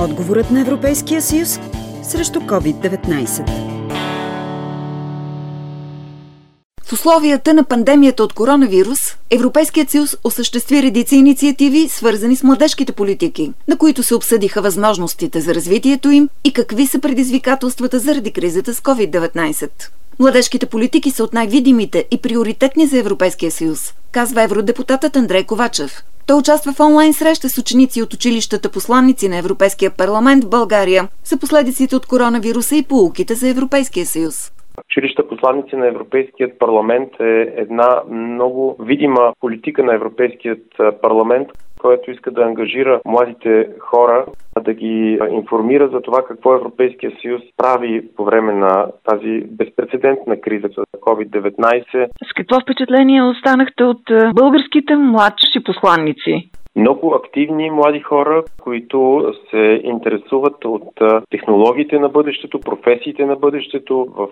Отговорът на Европейския съюз срещу COVID-19. В условията на пандемията от коронавирус, Европейският съюз осъществи редици инициативи, свързани с младежките политики, на които се обсъдиха възможностите за развитието им и какви са предизвикателствата заради кризата с COVID-19. Младежките политики са от най-видимите и приоритетни за Европейския съюз, казва евродепутатът Андрей Ковачев. Той участва в онлайн среща с ученици от училищата посланници на Европейския парламент в България за последиците от коронавируса и полуките за Европейския съюз. Училища посланници на Европейският парламент е една много видима политика на Европейският парламент, който иска да ангажира младите хора, да ги информира за това какво Европейския съюз прави по време на тази безпредседентна криза за COVID-19. С какво впечатление останахте от българските младши посланници? Много активни млади хора, които се интересуват от технологиите на бъдещето, професиите на бъдещето в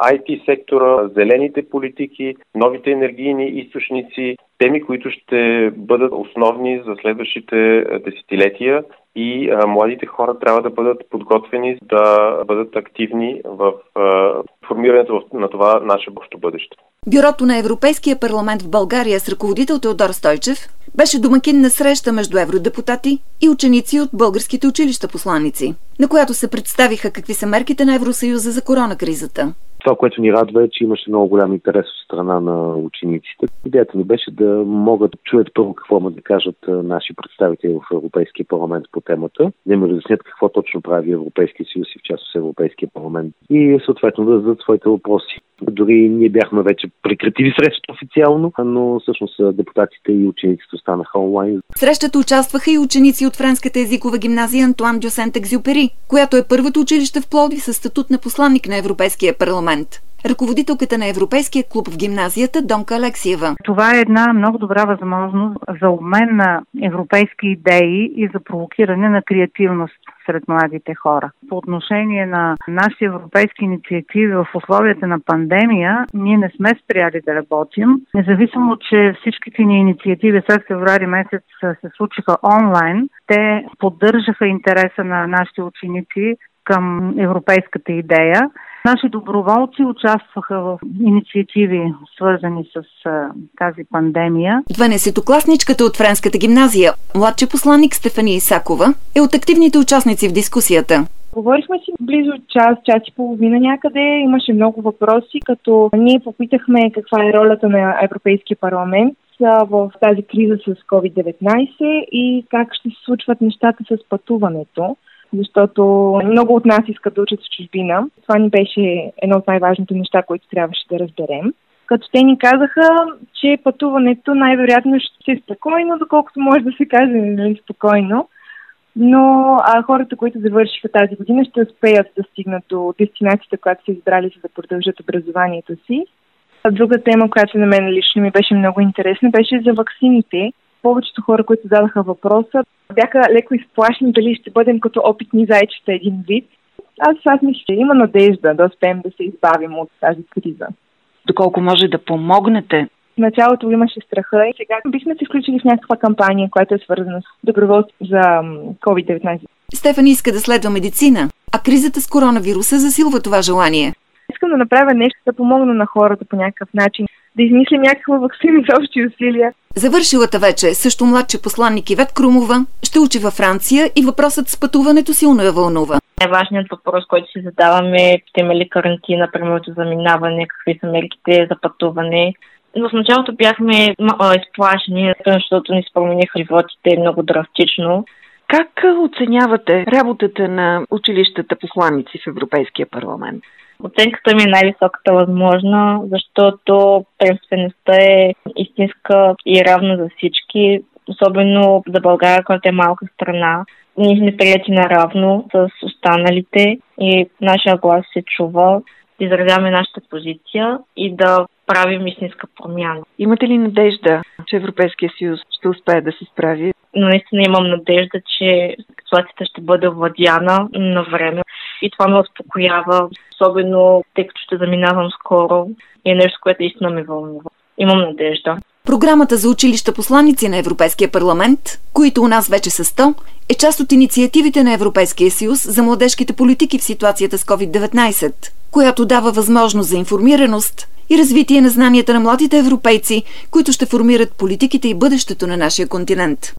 IT сектора, зелените политики, новите енергийни източници, теми, които ще бъдат основни за следващите десетилетия и младите хора трябва да бъдат подготвени да бъдат активни в формирането на това наше бъдеще. Бюрото на Европейския парламент в България с ръководител Теодор Стойчев беше домакин на среща между евродепутати и ученици от българските училища посланици, на която се представиха какви са мерките на Евросъюза за коронакризата. Това, което ни радва е, че имаше много голям интерес от страна на учениците. Идеята ни беше да могат да чуят първо какво му да кажат наши представители в Европейския парламент по темата, да им разяснят какво точно прави Европейския съюз и в частност Европейския парламент и съответно да зададат своите въпроси. Дори ние бяхме вече прекратили срещата официално, но всъщност депутатите и учениците останаха онлайн. В срещата участваха и ученици от Френската езикова гимназия Антуан Дюсент Екзюпери, която е първото училище в Плоди със статут на посланник на Европейския парламент ръководителката на Европейския клуб в гимназията Донка Алексиева. Това е една много добра възможност за обмен на европейски идеи и за провокиране на креативност сред младите хора. По отношение на нашите европейски инициативи в условията на пандемия, ние не сме спряли да работим. Независимо, че всичките ни инициативи след феврари месец се случиха онлайн, те поддържаха интереса на нашите ученици към европейската идея. Наши доброволци участваха в инициативи, свързани с а, тази пандемия. 12-класничката от Френската гимназия, младши посланник Стефани Исакова, е от активните участници в дискусията. Говорихме си близо час, час и половина някъде. Имаше много въпроси, като ние попитахме каква е ролята на Европейския парламент в тази криза с COVID-19 и как ще се случват нещата с пътуването защото много от нас искат да учат в чужбина. Това ни беше едно от най-важните неща, които трябваше да разберем. Като те ни казаха, че пътуването най-вероятно ще е спокойно, доколкото може да се каже нали, спокойно. Но а, хората, които завършиха тази година, ще успеят да стигнат до дестинацията, която са избрали, за да продължат образованието си. Друга тема, която на мен лично ми беше много интересна, беше за ваксините повечето хора, които задаха въпроса, бяха леко изплашени дали ще бъдем като опитни зайчета един вид. Аз аз мисля, че има надежда да успеем да се избавим от тази криза. Доколко може да помогнете? В началото имаше страха и сега бихме се включили в някаква кампания, която е свързана с доброволство за COVID-19. Стефани иска да следва медицина, а кризата с коронавируса засилва това желание. Искам да направя нещо, да помогна на хората по някакъв начин, да измислим някаква вакцина за общи усилия. Завършилата вече също младши посланник Ивет Крумова ще учи във Франция и въпросът с пътуването силно я вълнува. Най-важният въпрос, който си задаваме, ще има ли карантина, примерно за заминаване, какви са мерките за пътуване. Но в началото бяхме изплашени, защото ни се промениха животите много драстично. Как оценявате работата на училищата посланици в Европейския парламент? Оценката ми е най-високата възможна, защото приемствеността е истинска и равна за всички, особено за България, която е малка страна. Ние сме прияти наравно с останалите и нашия глас се чува, да изразяваме нашата позиция и да правим истинска промяна. Имате ли надежда, че Европейския съюз ще успее да се справи? Но наистина имам надежда, че ситуацията ще бъде владяна на време и това ме успокоява, особено тъй като ще заминавам скоро и е нещо, което истина ме вълнува. Имам надежда. Програмата за училища посланици на Европейския парламент, които у нас вече са 100, е част от инициативите на Европейския съюз за младежките политики в ситуацията с COVID-19, която дава възможност за информираност и развитие на знанията на младите европейци, които ще формират политиките и бъдещето на нашия континент.